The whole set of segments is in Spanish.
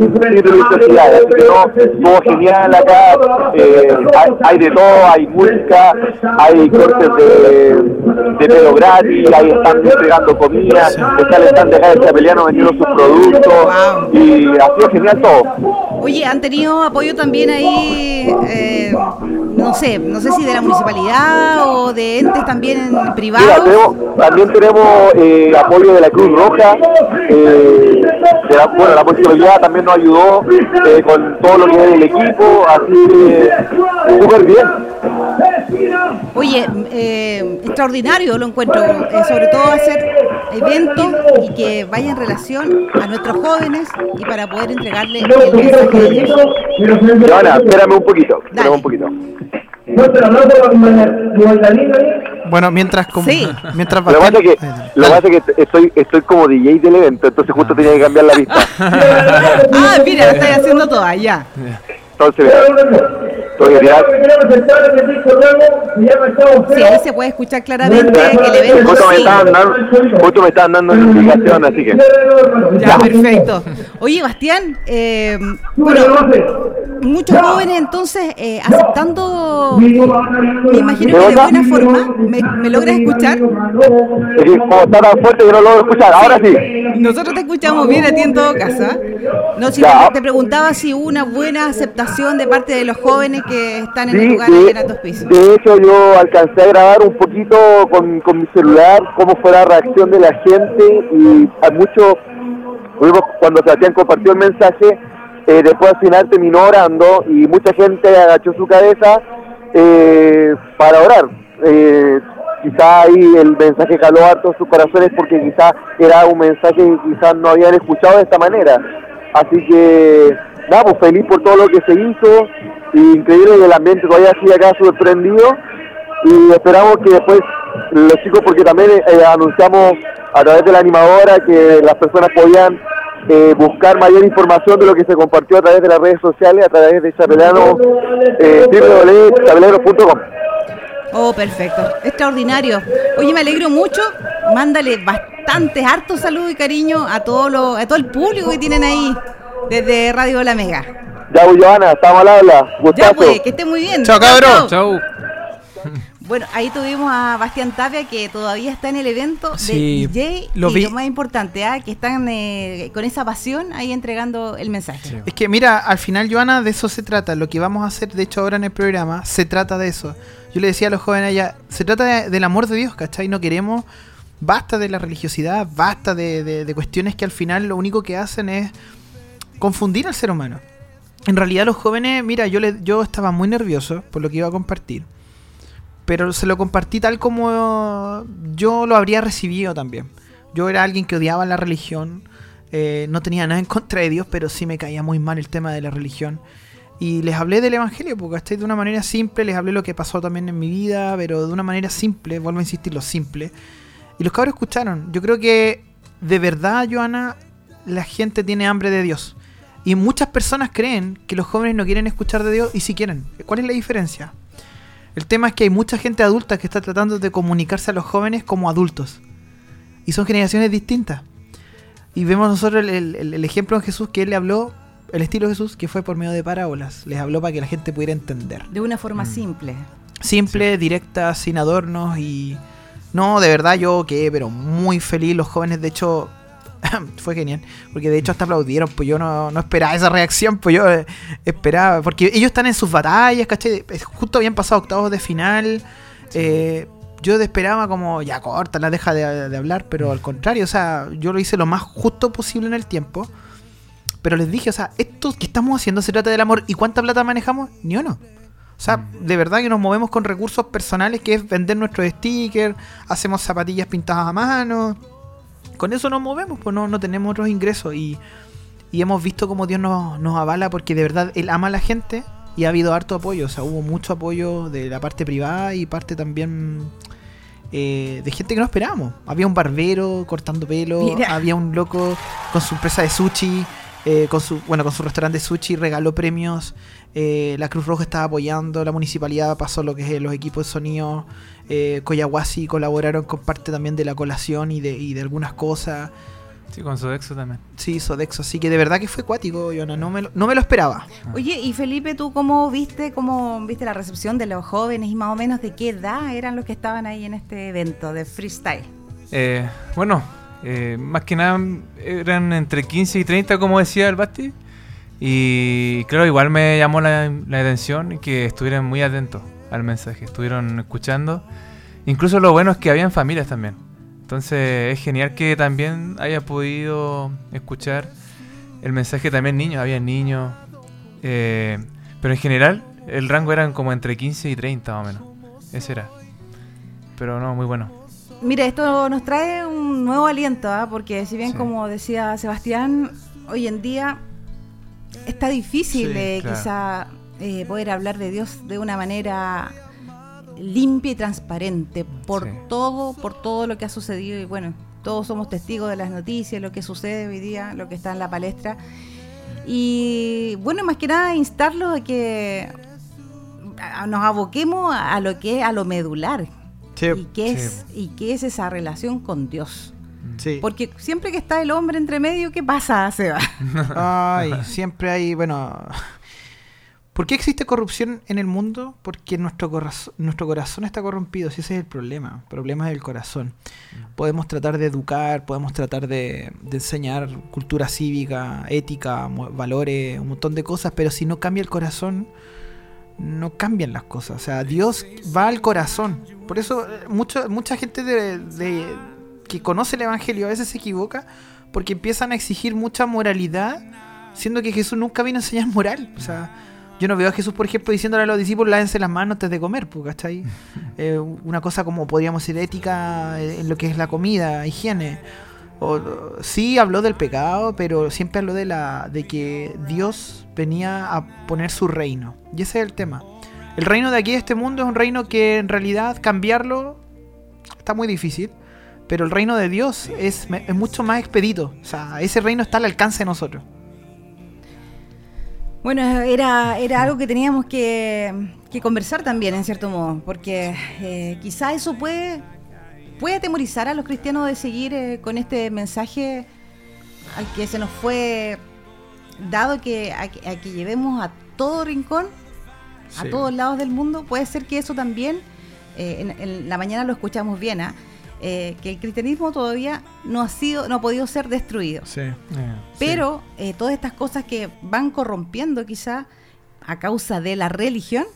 así no, todo genial acá, eh, hay, de todo, hay música, hay cortes de, de gratis, ahí están entregando comida, está el stand de Chapeliano vendiendo sus productos y ha sido genial todo. Oye, ¿han tenido apoyo también ahí, eh, no sé, no sé si de la municipalidad o de entes también privados? tenemos- también tenemos eh, apoyo de la Cruz Roja, eh, bueno, la municipalidad también nos ayudó eh, con todo lo que es el equipo, así que súper bien. Oye, eh, extraordinario lo encuentro, eh, sobre todo hacer eventos y que vaya en relación a nuestros jóvenes y para poder entregarle el mensaje de Dios. Joana, espérame un poquito, Dale. espérame un poquito. Bueno, mientras com- Sí. mientras Lo pasa que, lo pasa que estoy, estoy como DJ del evento, entonces justo tenía que cambiar la vista. Ah, mira, lo estáis haciendo toda, ya. Entonces, que tirar. Sí, ahí se puede escuchar claramente que el evento Justo me estaban dando, me estaban dando una indicación, así que. Ya, perfecto. Oye, Bastián, eh, bueno, muchos jóvenes entonces eh, aceptando, me imagino que de buena forma, ¿me, me logras escuchar? Es que como está tan fuerte que no lo voy a escuchar, ahora sí. Nosotros te escuchamos bien a ti en todo caso. ¿ah? No, si Ya. te preguntaba si hubo una buena aceptación de parte de los jóvenes que están en Sí, el lugar de, en Altos Pisos. de hecho yo alcancé a grabar un poquito con, con mi celular cómo fue la reacción de la gente y a mucho, vimos cuando Sebastián compartió el mensaje, eh, después al final terminó orando y mucha gente agachó su cabeza eh, para orar. Eh, quizá ahí el mensaje caló harto en sus corazones porque quizá era un mensaje que quizás no habían escuchado de esta manera. Así que, nada, pues feliz por todo lo que se hizo. Y increíble el ambiente todavía sigue acá súper prendido. Y esperamos que después los chicos, porque también eh, anunciamos a través de la animadora que las personas podían eh, buscar mayor información de lo que se compartió a través de las redes sociales, a través de chapelano, eh. Oh, perfecto. Extraordinario. Oye, me alegro mucho. Mándale bastantes, hartos saludos y cariño a todo, lo, a todo el público que tienen ahí desde Radio La Mega. Ya, Joana, estamos al habla. Ya Gustazo. pues, que esté muy bien. Chao, cabrón. Chau. Bueno, ahí tuvimos a Bastián Tapia que todavía está en el evento de DJ lo y vi. lo más importante, ah, que están eh, con esa pasión ahí entregando el mensaje. Es que mira, al final, Joana, de eso se trata. Lo que vamos a hacer, de hecho, ahora en el programa, se trata de eso. Yo le decía a los jóvenes allá, se trata de- del amor de Dios, ¿cachai? No queremos, basta de la religiosidad, basta de, de- de cuestiones que al final lo único que hacen es confundir al ser humano. En realidad los jóvenes, mira, yo, le, yo estaba muy nervioso por lo que iba a compartir. Pero se lo compartí tal como yo lo habría recibido también. Yo era alguien que odiaba la religión. eh, no tenía nada en contra de Dios, pero sí me caía muy mal el tema de la religión. Y les hablé del Evangelio, porque estoy de una manera simple, les hablé lo que pasó también en mi vida, pero de una manera simple, vuelvo a insistir, lo simple. Y los cabros escucharon. Yo creo que de verdad, Joana, la gente tiene hambre de Dios. Y muchas personas creen que los jóvenes no quieren escuchar de Dios y sí quieren. ¿Cuál es la diferencia? El tema es que hay mucha gente adulta que está tratando de comunicarse a los jóvenes como adultos. Y son generaciones distintas. Y vemos nosotros el, el- el- el ejemplo en Jesús que él le habló, el estilo de Jesús, que fue por medio de parábolas. Les habló para que la gente pudiera entender. De una forma Mm. simple. Simple, directa, sin adornos y... No, de verdad yo quedé pero muy feliz. Los jóvenes, de hecho, fue genial. Porque de hecho hasta aplaudieron. Pues yo no, no esperaba esa reacción. Pues yo eh, esperaba. Porque ellos están en sus batallas, ¿cachai? Justo habían pasado octavos de final. eh, yo esperaba como, ya corta, la deja de, de hablar. Pero al contrario, o sea, yo lo hice lo más justo posible en el tiempo. Pero les dije, o sea, esto que estamos haciendo se trata del amor. ¿Y cuánta plata manejamos? Ni uno. O sea, de verdad que nos movemos con recursos personales, que es vender nuestros stickers, hacemos zapatillas pintadas a mano. Con eso nos movemos, pues no, no tenemos otros ingresos. Y, y hemos visto cómo Dios nos, nos avala, porque de verdad Él ama a la gente y ha habido harto apoyo. O sea, hubo mucho apoyo de la parte privada y parte también eh, de gente que no esperábamos. Había un barbero cortando pelo, Mira. había un loco con su empresa de sushi. Eh, con su bueno con su restaurante de sushi regaló premios eh, la Cruz Roja estaba apoyando la municipalidad pasó lo que es eh, los equipos de sonido eh, Coyahuasi colaboraron con parte también de la colación y de, y de algunas cosas Sí, con Sodexo también. Sí, Sodexo. Así que de verdad que fue cuático, Yona. No me lo, no me lo esperaba. Ah. Oye, y Felipe, ¿tú cómo viste, cómo viste la recepción de los jóvenes y más o menos de qué edad eran los que estaban ahí en este evento de freestyle? Eh, bueno, eh, más que nada eran entre 15 y 30, como decía el Basti. Y claro, igual me llamó la, atención que estuvieran muy atentos al mensaje, estuvieron escuchando. Incluso lo bueno es que habían familias también. Entonces es genial que también haya podido escuchar el mensaje también niños, había niños. Eh, pero en general el rango eran como entre 15 y 30 más o menos. Ese era. Pero no, muy bueno. Mira, esto nos trae un nuevo aliento, ¿ah? porque si bien como decía Sebastián, hoy en día está difícil eh, quizá eh, poder hablar de Dios de una manera limpia y transparente por todo, por todo lo que ha sucedido. Y bueno, todos somos testigos de las noticias, lo que sucede hoy día, lo que está en la palestra. Y bueno, más que nada instarlos a que nos aboquemos a lo que es a lo medular, ¿Y, qué es, ¿Y qué es esa relación con Dios? Porque siempre que está el hombre entre medio, ¿qué pasa, Seba? Ay, siempre hay, bueno... ¿Por qué existe corrupción en el mundo? Porque nuestro corazón, nuestro corazón está corrompido, si ese es el problema. El problema es el corazón. Podemos tratar de educar, podemos tratar de, de enseñar cultura cívica, ética, valores, un montón de cosas, pero si no cambia el corazón, no cambian las cosas. O sea, Dios va al corazón. Por eso eh, mucho, mucha gente de, que conoce el Evangelio a veces se equivoca porque empiezan a exigir mucha moralidad, siendo que Jesús nunca vino a enseñar moral. O sea, yo no veo a Jesús, por ejemplo, diciéndole a los discípulos, lávense las manos antes de comer, pues, ¿cachai? Eh, una cosa como podríamos decir ética en lo que es la comida, higiene. Sí habló del pecado, pero siempre habló de, la, de que Dios venía a poner su reino. Y ese es el tema. El reino de aquí, de este mundo, es un reino que en realidad cambiarlo está muy difícil. Pero el reino de Dios es, es mucho más expedito. O sea, ese reino está al alcance de nosotros. Bueno, era, era algo que teníamos que, conversar también, en cierto modo, porque eh, quizá eso puede, puede atemorizar a los cristianos de seguir eh, con este mensaje al que se nos fue dado que a, que llevemos a todo rincón, a todos lados del mundo, puede ser que eso también, eh, en, la mañana lo escuchamos bien, ¿ah? eh, que el cristianismo todavía no ha sido, no ha podido ser destruido. Eh, Pero todas estas cosas que van corrompiendo quizá a causa de la religión,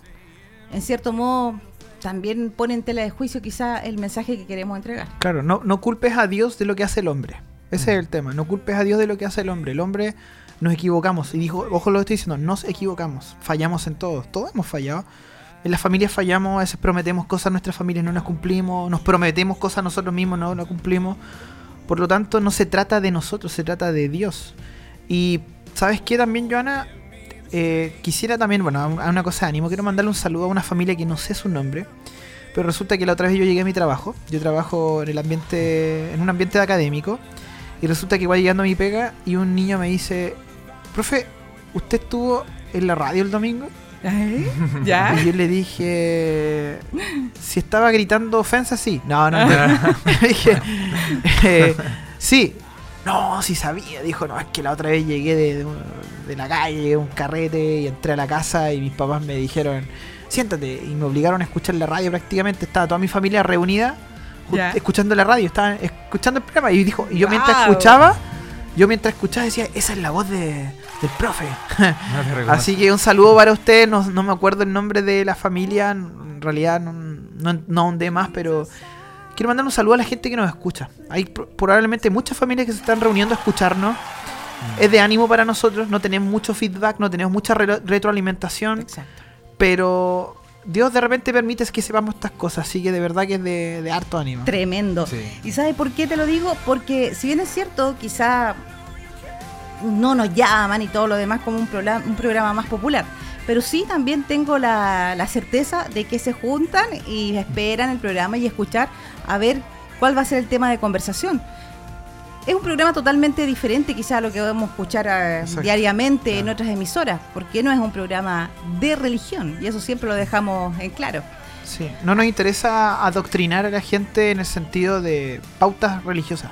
en cierto modo también pone en tela de juicio quizá el mensaje que queremos entregar. Claro, no, no culpes a Dios de lo que hace el hombre. Ese es el tema. No culpes a Dios de lo que hace el hombre. El hombre nos equivocamos. Y dijo, ojo lo estoy diciendo, nos equivocamos. Fallamos en todos. Todos hemos fallado. En las familias fallamos, a veces prometemos cosas a nuestras familias, no las cumplimos. Nos prometemos cosas nosotros mismos, no las cumplimos. Por lo tanto, no se trata de nosotros, se trata de Dios. Y, ¿sabes qué también, Joana? Eh, quisiera también, bueno, a una cosa de ánimo, quiero mandarle un saludo a una familia que no sé su nombre, pero resulta que la otra vez yo llegué a mi trabajo, yo trabajo en el ambiente, en un ambiente académico, y resulta que igual llegando a mi pega y un niño me dice, profe, ¿usted estuvo en la radio el domingo? ¿Eh? ¿Ya? Y yo le dije, si estaba gritando ofensa, sí. No, no, no. dije, eh, sí. No, sí sabía. Dijo, no, es que la otra vez llegué de, de, la calle, llegué a un carrete y entré a la casa y mis papás me dijeron, siéntate. Y me obligaron a escuchar la radio prácticamente. Estaba toda mi familia reunida escuchando la radio, estaban escuchando el programa. Y dijo, y yo mientras escuchaba yo mientras escuchaba decía, esa es la voz de, del profe. Así que un saludo para usted, no, no, me acuerdo el nombre de la familia, en realidad no, no, no más, pero quiero mandar un saludo a la gente que nos escucha. Hay probablemente muchas familias que se están reuniendo a escucharnos. Mm. Es de ánimo para nosotros, no tenemos mucho feedback, no tenemos mucha retroalimentación. Exacto. Pero Dios de repente permite que sepamos estas cosas, así que de verdad que es de, harto ánimo. Tremendo. ¿Y sabes por qué te lo digo? Porque si bien es cierto, quizá no nos llaman y todo lo demás como un programa, un programa más popular, pero sí también tengo la, la certeza de que se juntan y esperan el programa y escuchar a ver cuál va a ser el tema de conversación es un programa totalmente diferente quizá a lo que podemos escuchar eh, diariamente en otras emisoras, porque no es un programa de religión, y eso siempre lo dejamos en claro. Sí, no nos interesa adoctrinar a la gente en el sentido de pautas religiosas.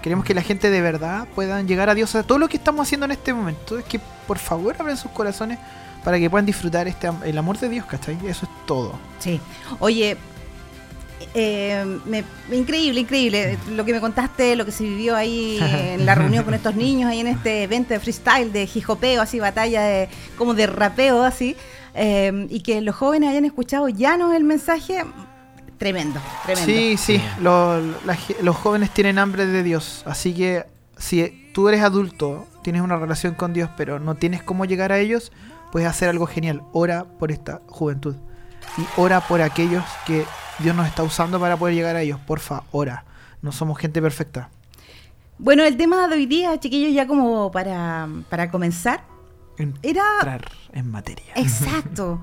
Queremos que la gente de verdad puedan llegar a Dios. O sea, todo lo que estamos haciendo en este momento es que por favor abran sus corazones para que puedan disfrutar este am- el amor de Dios, ¿cachai? Eso es todo. Sí. Oye, eh, me- increíble, increíble. Lo que me contaste, lo que se vivió ahí en la reunión con estos niños, ahí en este evento de freestyle, de jijopeo, así, batalla de como de rapeo, así. eh, y que los jóvenes hayan escuchado ya no el mensaje, tremendo, tremendo. Sí, sí, lo- la los jóvenes tienen hambre de Dios, así que si tú eres adulto, tienes una relación con Dios, pero no tienes cómo llegar a ellos, puedes hacer algo genial. Ora por esta juventud y ora por aquellos que Dios nos está usando para poder llegar a ellos. Porfa, ora. No somos gente perfecta. Bueno, el tema de hoy día, chiquillos, ya como para, para comenzar, era Entrar en materia. Exacto.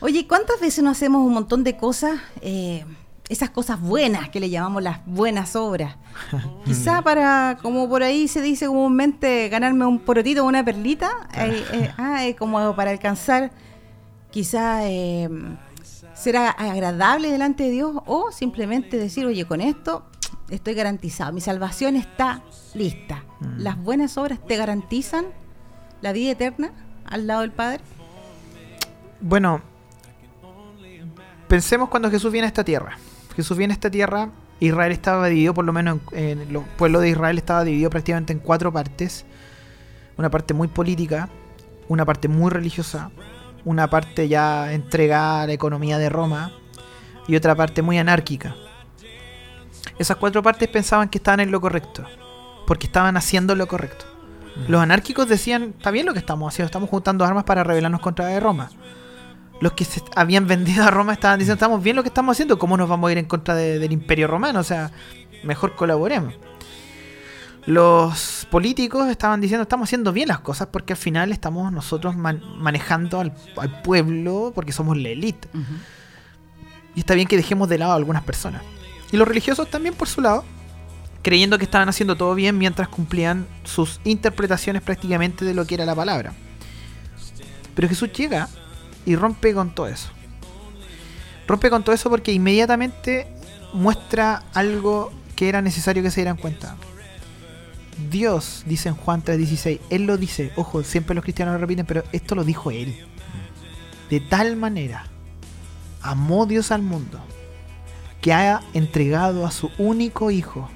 Oye, ¿cuántas veces no hacemos un montón de cosas, eh, esas cosas buenas que le llamamos las buenas obras? Quizá para, como por ahí se dice comúnmente, ganarme un porotito o una perlita, eh, eh, ah, eh, como para alcanzar quizá eh, ser agradable delante de Dios o simplemente decir, oye, con esto estoy garantizado, mi salvación está lista. Mm. ¿Las buenas obras te garantizan la vida eterna al lado del Padre? Bueno, pensemos cuando Jesús viene a esta tierra. Jesús viene a esta tierra, Israel estaba dividido, por lo menos en, en los pueblos de Israel estaba dividido prácticamente en cuatro partes. Una parte muy política, una parte muy religiosa, una parte ya entregada a la economía de Roma y otra parte muy anárquica. Esas cuatro partes pensaban que estaban en lo correcto, porque estaban haciendo lo correcto. Los anárquicos decían, está bien lo que estamos haciendo, estamos juntando armas para rebelarnos contra de Roma. Los que se habían vendido a Roma estaban diciendo, estamos bien lo que estamos haciendo, ¿cómo nos vamos a ir en contra de- del imperio romano? O sea, mejor colaboremos. Los políticos estaban diciendo, estamos haciendo bien las cosas porque al final estamos nosotros man- manejando al, al pueblo porque somos la élite. Y está bien que dejemos de lado a algunas personas. Y los religiosos también por su lado, creyendo que estaban haciendo todo bien mientras cumplían sus interpretaciones prácticamente de lo que era la palabra. Pero Jesús llega y rompe con todo eso. Rompe con todo eso porque inmediatamente muestra algo que era necesario que se dieran cuenta. Dios, dice en Juan 3:16, Él lo dice, ojo, siempre los cristianos lo repiten, pero esto lo dijo Él. De tal manera, amó Dios al mundo, que ha entregado a su único Hijo,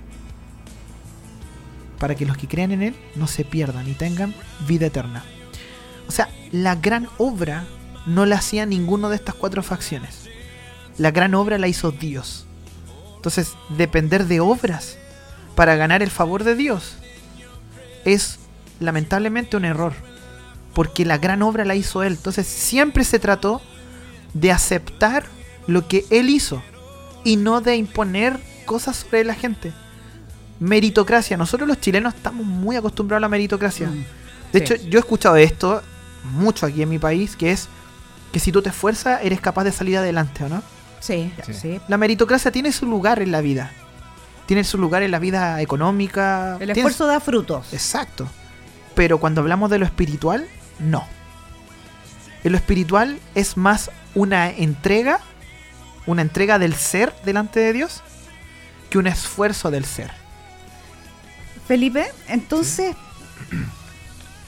para que los que crean en Él no se pierdan y tengan vida eterna. O sea, la gran obra no la hacía ninguno de estas cuatro facciones. La gran obra la hizo Dios. Entonces, depender de obras para ganar el favor de Dios es lamentablemente un error. Porque la gran obra la hizo Él. Entonces, siempre se trató de aceptar lo que Él hizo y no de imponer cosas sobre la gente. Meritocracia. Nosotros los chilenos estamos muy acostumbrados a la meritocracia. Mm, De sí. hecho, yo he escuchado esto mucho aquí en mi país, que es que si tú te esfuerzas, eres capaz de salir adelante, ¿o no? Sí, Sí. sí. La meritocracia tiene su lugar en la vida. Tiene su lugar en la vida económica. El tiene esfuerzo da frutos. Exacto. Pero cuando hablamos de lo espiritual, no. En lo espiritual es más una entrega, una entrega del ser delante de Dios, que un esfuerzo del ser. Felipe, entonces,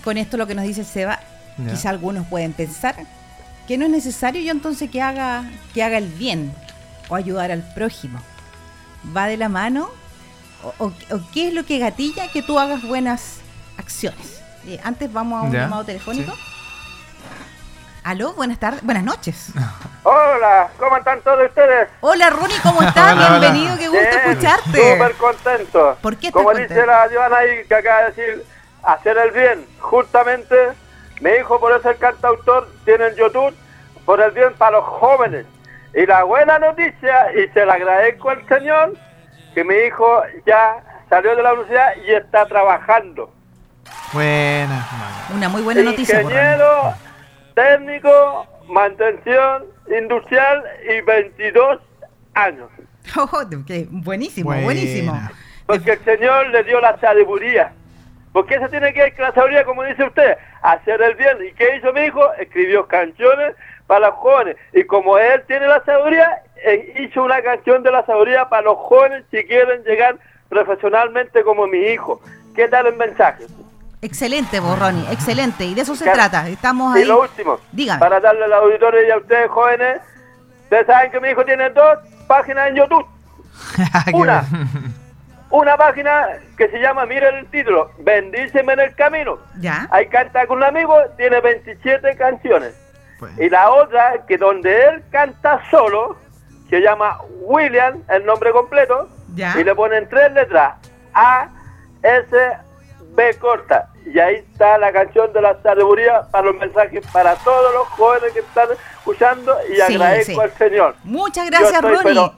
con esto lo que nos dice Seba, quizá algunos pueden pensar que no es necesario yo entonces que haga, que haga el bien o ayudar al prójimo. ¿Va de la mano? ¿O, o- o qué es lo que gatilla que tú hagas buenas acciones? Eh, antes vamos a un Ya, llamado telefónico. Aló, buenas tardes, buenas noches. Hola, ¿cómo están todos ustedes? Hola Ronnie, ¿cómo estás? Hola, hola. Bienvenido, qué gusto Bien, escucharte. Súper contento. ¿Por qué estás Como contento? dice la Joana ahí que acaba de decir, hacer el bien. Justamente, mi hijo, por eso el cantautor, tiene en YouTube, por el bien para los jóvenes. Y la buena noticia, y se la agradezco al Señor, que mi hijo ya salió de la universidad y está trabajando. Buena. Una muy buena noticia. Ingeniero, técnico, mantención industrial y 22 años. Oh, qué buenísimo, Buena. buenísimo. Porque el Señor le dio la sabiduría. Porque eso tiene que ver con la sabiduría, como dice usted, hacer el bien. ¿Y qué hizo mi hijo? Escribió canciones para los jóvenes. Y como él tiene la sabiduría, eh, hizo una canción de la sabiduría para los jóvenes si quieren llegar profesionalmente como mi hijo. ¿Qué tal el mensaje? Excelente, vos, Ronnie, excelente. Y de eso se trata. Estamos Y ahí. lo último, Dígame. para darle al auditorio y a ustedes jóvenes, ustedes saben que mi hijo tiene dos páginas en YouTube. Qué Una. Una página que se llama, miren el título, Bendíceme en el camino. ¿Ya? Ahí canta con un amigo, tiene 27 canciones. Pues, Y la otra, que donde él canta solo, se llama William, el nombre completo, Ya. y le ponen tres letras, A, S, B corta. Y ahí está la canción de la sabiduría para los mensajes para todos los jóvenes que están escuchando y Sí, agradezco sí. al Señor. Muchas gracias, estoy, Ronnie. pero,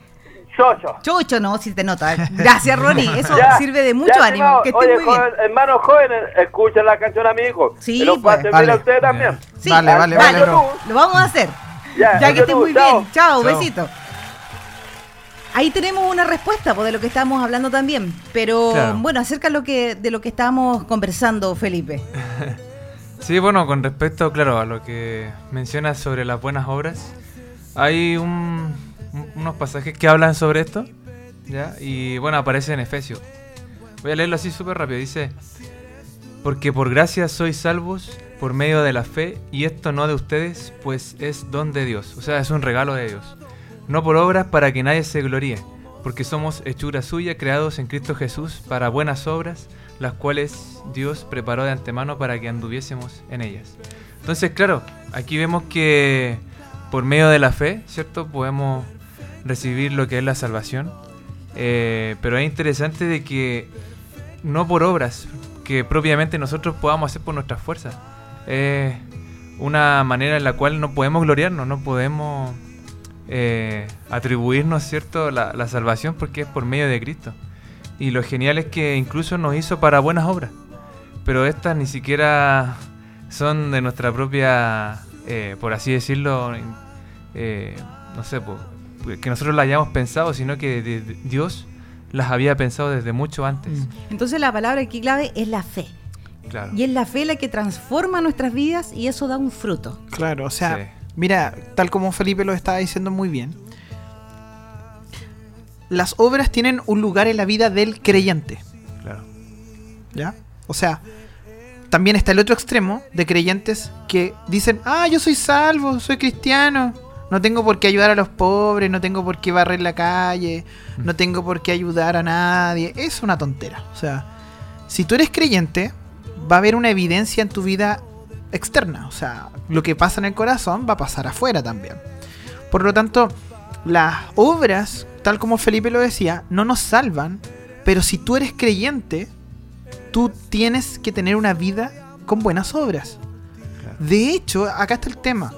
chocho. Chucho, no, si te nota. Gracias, Ronnie. Eso Ya, sirve de mucho ya, ánimo. estimado. Que estés Oye, muy bien. joven- hermanos jóvenes, escuchen la canción a mi hijo. Sí, lo pues. pasen Vale. ustedes también. Sí, Vale, vale, vale. Lo vamos a hacer. Ya, que estés muy chao. bien. Chao, Chao. besito. Ahí tenemos una respuesta pues, de lo que estábamos hablando también. Pero Claro. bueno, acerca de lo que, de lo que estábamos conversando, Felipe. Sí, bueno, con respecto, claro, a lo que mencionas sobre las buenas obras, hay un- unos pasajes que hablan sobre esto, ¿ya? Y bueno, aparece en Efesios. Voy a leerlo así súper rápido. Dice, porque por gracia sois salvos por medio de la fe, y esto no de ustedes, pues es don de Dios. O sea, es un regalo de Dios. No por obras para que nadie se gloríe, porque somos hechura suya, creados en Cristo Jesús para buenas obras, las cuales Dios preparó de antemano para que anduviésemos en ellas. Entonces, claro, aquí vemos que por medio de la fe, ¿cierto? Podemos recibir lo que es la salvación. Eh, pero es interesante de que no por obras que propiamente nosotros podamos hacer por nuestras fuerzas. Es una manera en la cual no podemos gloriarnos, no podemos eh, atribuirnos, ¿cierto?, la, salvación porque es por medio de Cristo. Y lo genial es que incluso nos hizo para buenas obras. Pero estas ni siquiera son de nuestra propia, eh, por así decirlo, no sé, que nosotros las hayamos pensado, sino que de- de- Dios las había pensado desde mucho antes. Mm. Entonces la palabra aquí clave es la fe. Claro. Y es la fe la que transforma nuestras vidas y eso da un fruto. Claro, o sea, Sí. mira, tal como Felipe lo estaba diciendo muy bien, las obras tienen un lugar en la vida del creyente, Claro. ¿ya? O sea, también está el otro extremo de creyentes que dicen, ah, yo soy salvo, soy cristiano, no tengo por qué ayudar a los pobres, no tengo por qué barrer la calle, no tengo por qué ayudar a nadie. Es una tontera. O sea, si tú eres creyente, va a haber una evidencia en tu vida externa. O sea, lo que pasa en el corazón va a pasar afuera también. Por lo tanto, las obras, tal como Felipe lo decía, no nos salvan, pero si tú eres creyente, tú tienes que tener una vida con buenas obras. De hecho, acá está el tema.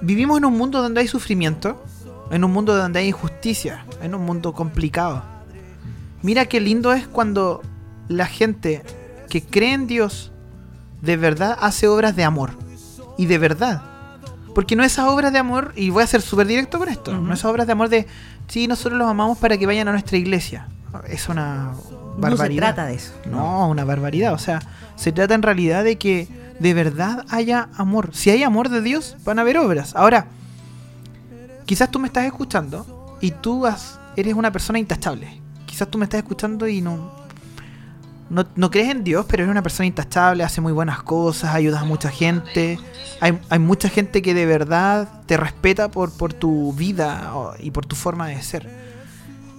Vivimos en un mundo donde hay sufrimiento, en un mundo donde hay injusticia, en un mundo complicado. Mira qué lindo es cuando la gente que cree en Dios de verdad hace obras de amor. Y de verdad. Porque no esas obras de amor, y voy a ser súper directo con esto, no esas obras de amor de, sí, nosotros los amamos para que vayan a nuestra iglesia. Es una barbaridad. No se trata de eso. No, una barbaridad. O sea, se trata en realidad de que de verdad haya amor. Si hay amor de Dios, van a haber obras. Ahora, quizás tú me estás escuchando y tú has- eres una persona intachable. Quizás tú me estás escuchando y no, no, no crees en Dios, pero eres una persona intachable, hace muy buenas cosas, ayudas a mucha gente. Hay, hay mucha gente que de verdad te respeta por, por tu vida y por tu forma de ser.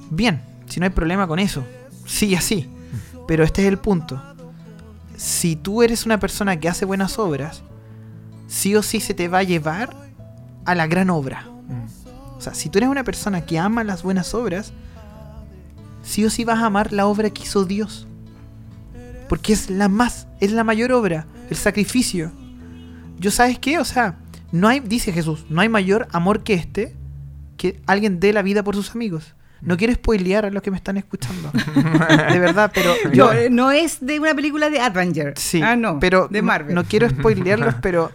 Bien, si no hay problema con eso, sigue así. Pero este es el punto. Si tú eres una persona que hace buenas obras, sí o sí se te va a llevar a la gran obra. O sea, si tú eres una persona que ama las buenas obras, sí o sí vas a amar la obra que hizo Dios. Porque es la más, es la mayor obra, el sacrificio. Yo sabes qué, o sea, no hay, dice Jesús, no hay mayor amor que este, que alguien dé la vida por sus amigos. No quiero spoilear a los que me están escuchando. De verdad, pero yo, No, eh, no es de una película de Avenger. Sí, Ah, no. pero de no- Marvel. No, quiero spoilearlos, pero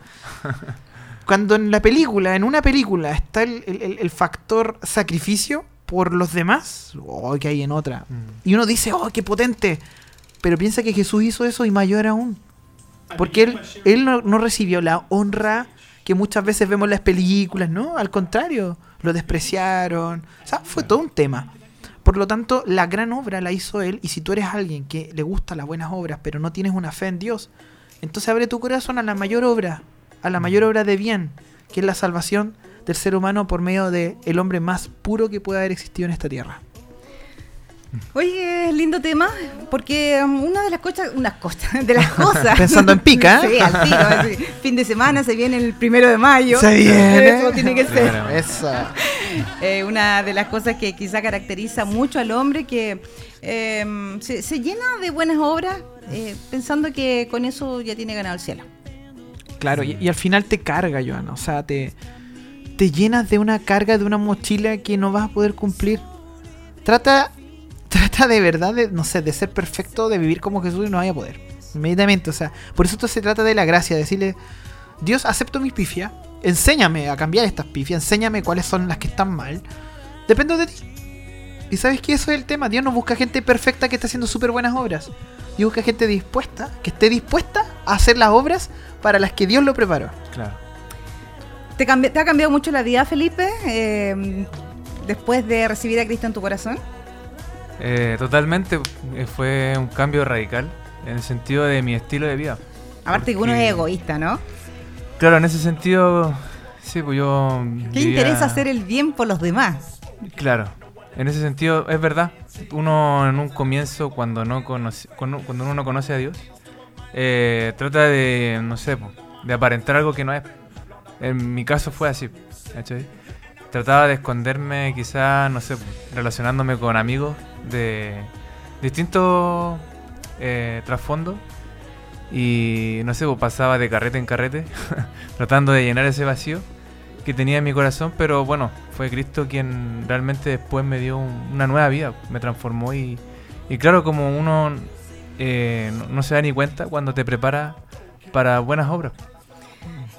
cuando en la película, en una película, está el, el- el- el factor sacrificio por los demás, oh, que hay en otra. Mm. Y uno dice, oh, qué potente. Pero piensa que Jesús hizo eso y mayor aún. Porque él, él no, no recibió la honra que muchas veces vemos en las películas, ¿no? Al contrario, lo despreciaron. O sea, fue todo un tema. Por lo tanto, la gran obra la hizo Él y si tú eres alguien que le gusta las buenas obras pero no tienes una fe en Dios, entonces abre tu corazón a la mayor obra, a la mayor obra de bien, que es la salvación del ser humano por medio del el hombre más puro que pueda haber existido en esta tierra. Oye, lindo tema, porque um, una de las cosas, unas cosas, de las cosas. Pensando en pica, ¿eh? Sí, al tiro, fin de semana, se viene el primero de mayo. Se viene. Eso tiene que ser. Eh, una de las cosas que quizá caracteriza mucho al hombre que eh, se, se llena de buenas obras eh, pensando que con eso ya tiene ganado el cielo. Claro, y, y al final te carga, Joana. O sea, te, te llenas de una carga, de una mochila que no vas a poder cumplir. Trata, trata de verdad de, no sé, de ser perfecto, de vivir como Jesús y no vaya a poder. Inmediatamente, o sea, por eso esto se trata de la gracia, decirle, Dios, acepto mis pifias, enséñame a cambiar estas pifias, enséñame cuáles son las que están mal. Dependo de ti. Y sabes que eso es el tema. Dios no busca gente perfecta que esté haciendo súper buenas obras. Dios busca gente dispuesta, que esté dispuesta a hacer las obras para las que Dios lo preparó. Claro. ¿Te, cambi- te ha cambiado mucho la vida, Felipe, eh, después de recibir a Cristo en tu corazón? Eh, totalmente eh, fue un cambio radical en el sentido de mi estilo de vida. Aparte que uno Porque- es egoísta, ¿no? Claro, en ese sentido, sí, pues yo. ¿Qué vivía- interesa hacer el bien por los demás? Claro, en ese sentido es verdad. Uno en un comienzo, cuando no conoce, cuando, uno no conoce a Dios, eh, trata de, no sé, de aparentar algo que no es. En mi caso fue así, ¿cachai? Trataba de esconderme, quizás, no sé, relacionándome con amigos de distintos eh, trasfondos. Y no sé, pues pasaba de carrete en carrete, tratando de llenar ese vacío que tenía en mi corazón, pero bueno, fue Cristo quien realmente después me dio un- una nueva vida, me transformó y, y claro, como uno eh, no, no se da ni cuenta cuando te prepara para buenas obras.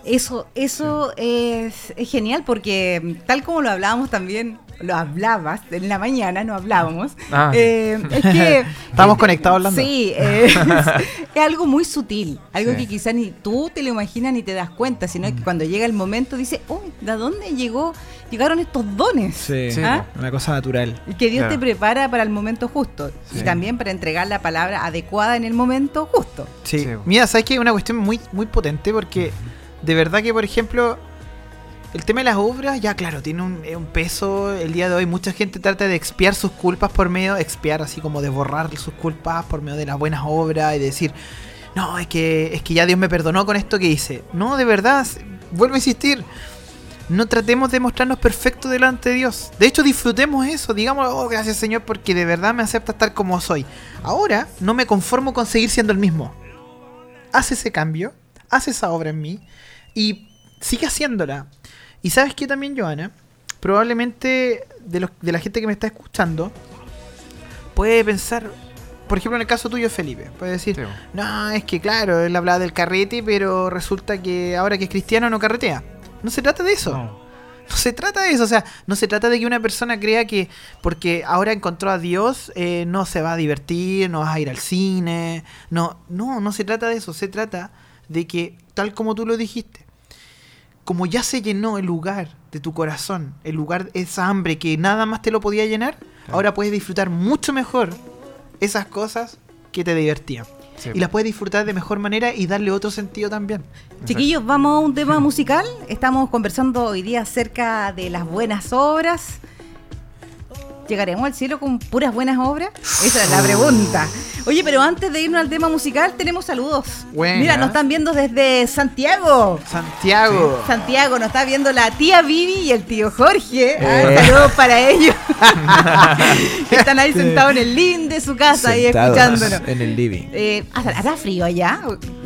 Eso, eso es, es genial porque mm, tal como lo hablábamos también, lo hablabas en la mañana, no hablábamos. Ah, sí. eh, es que Estamos conectados hablando. Sí, eh, es, es algo muy sutil, algo Sí. que quizá ni tú te lo imaginas ni te das cuenta, sino Mm. que cuando llega el momento dices, uy, ¿de dónde llegó? Llegaron estos dones. Sí, ¿Ah? una cosa natural. Y que Dios Claro. te prepara para el momento justo y también para entregar la palabra adecuada en el momento justo. Sí. Sí. Mira, ¿sabes qué? Es una cuestión muy, muy potente porque de verdad que, por ejemplo, el tema de las obras, ya claro, tiene un, peso el día de hoy. Mucha gente trata de expiar sus culpas por medio, expiar así como de borrar sus culpas por medio de las buenas obras y decir, no, es que, es que ya Dios me perdonó con esto que hice. No, de verdad, vuelvo a insistir. No tratemos de mostrarnos perfectos delante de Dios. De hecho, disfrutemos eso. Digamos, oh, gracias Señor, porque de verdad me acepta estar como soy. Ahora no me conformo con seguir siendo el mismo. Haz ese cambio, haz esa obra en mí y sigue haciéndola. Y sabes que también, Joana, probablemente de, los, de la gente que me está escuchando puede pensar, por ejemplo, en el caso tuyo, Felipe, puede decir, Sí, no, es que claro, él hablaba del carrete, pero resulta que ahora que es cristiano no carretea. No se trata de eso. No. No se trata de eso, o sea, no se trata de que una persona crea que porque ahora encontró a Dios eh, no se va a divertir, no vas a ir al cine, no, no, no se trata de eso, se trata de que, tal como tú lo dijiste, como ya se llenó el lugar de tu corazón, el lugar, esa hambre que nada más te lo podía llenar, ahora puedes disfrutar mucho mejor esas cosas que te divertían. Sí, Y las puedes disfrutar de mejor manera y darle otro sentido también. Chiquillos, vamos a un tema musical. Estamos conversando hoy día acerca de las buenas obras. ¿Llegaremos al cielo con puras buenas obras? Esa es la pregunta. Oye, pero antes de irnos al tema musical, tenemos saludos. Buena. Mira, nos están viendo desde Santiago. Santiago. Santiago, nos está viendo la tía Vivi y el tío Jorge. Ah, Eh. Saludos para ellos. Están ahí sentados en el living de su casa ahí Sentados escuchándonos. en el living. Eh, ¿Hará frío allá?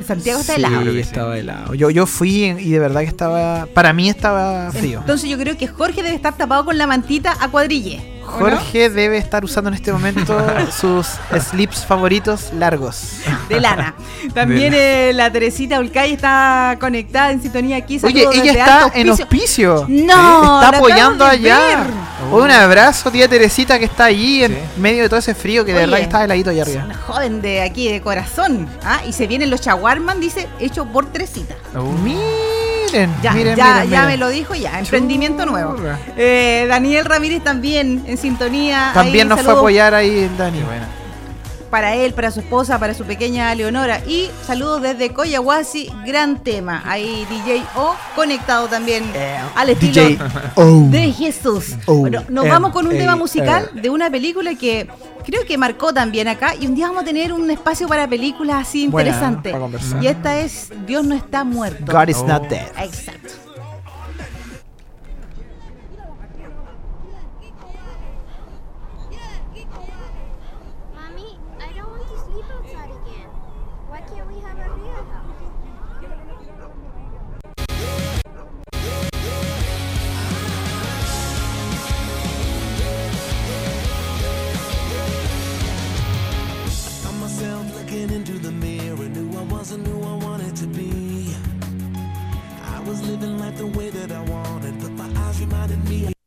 Santiago está Sí, helado. Creo que sí. estaba helado. Yo, yo fui y de verdad que estaba. Para mí estaba frío. Entonces yo creo que Jorge debe estar tapado con la mantita a cuadrille. Jorge debe estar usando en este momento sus slips favoritos largos. De lana. También eh, la Teresita Ulcay está conectada en sintonía aquí. Oye, ella está en Hospicio. hospicio. No, Está apoyando allá. Oh. Un abrazo, tía Teresita, que está allí en Sí. medio de todo ese frío que de verdad está heladito allá Es arriba. una joven de aquí, de corazón. ¿ah? Y se vienen los chaguarman, dice, hecho por Teresita. Uh, miren, Ya, miren, ya, miren, ya miren. me lo dijo, ya, emprendimiento nuevo. Eh, Daniel Ramírez también en sintonía. También Ahí, nos fue a apoyar ahí el Dani. Qué buena. Para él, para su esposa, para su pequeña Leonora. Y saludos desde Coyahuasi, gran tema. Ahí DJ O conectado también al estilo DJ O. de Jesús. Oh, bueno, nos em, vamos con un eh, tema musical eh. de una película que creo que marcó también acá. Y un día vamos a tener un espacio para películas así Buena, interesante. para conversar. y esta es Dios no está muerto. God is Oh. not dead. Exacto. Knew I who I wanted to be. I was living life the way that I wanted, but my eyes reminded me.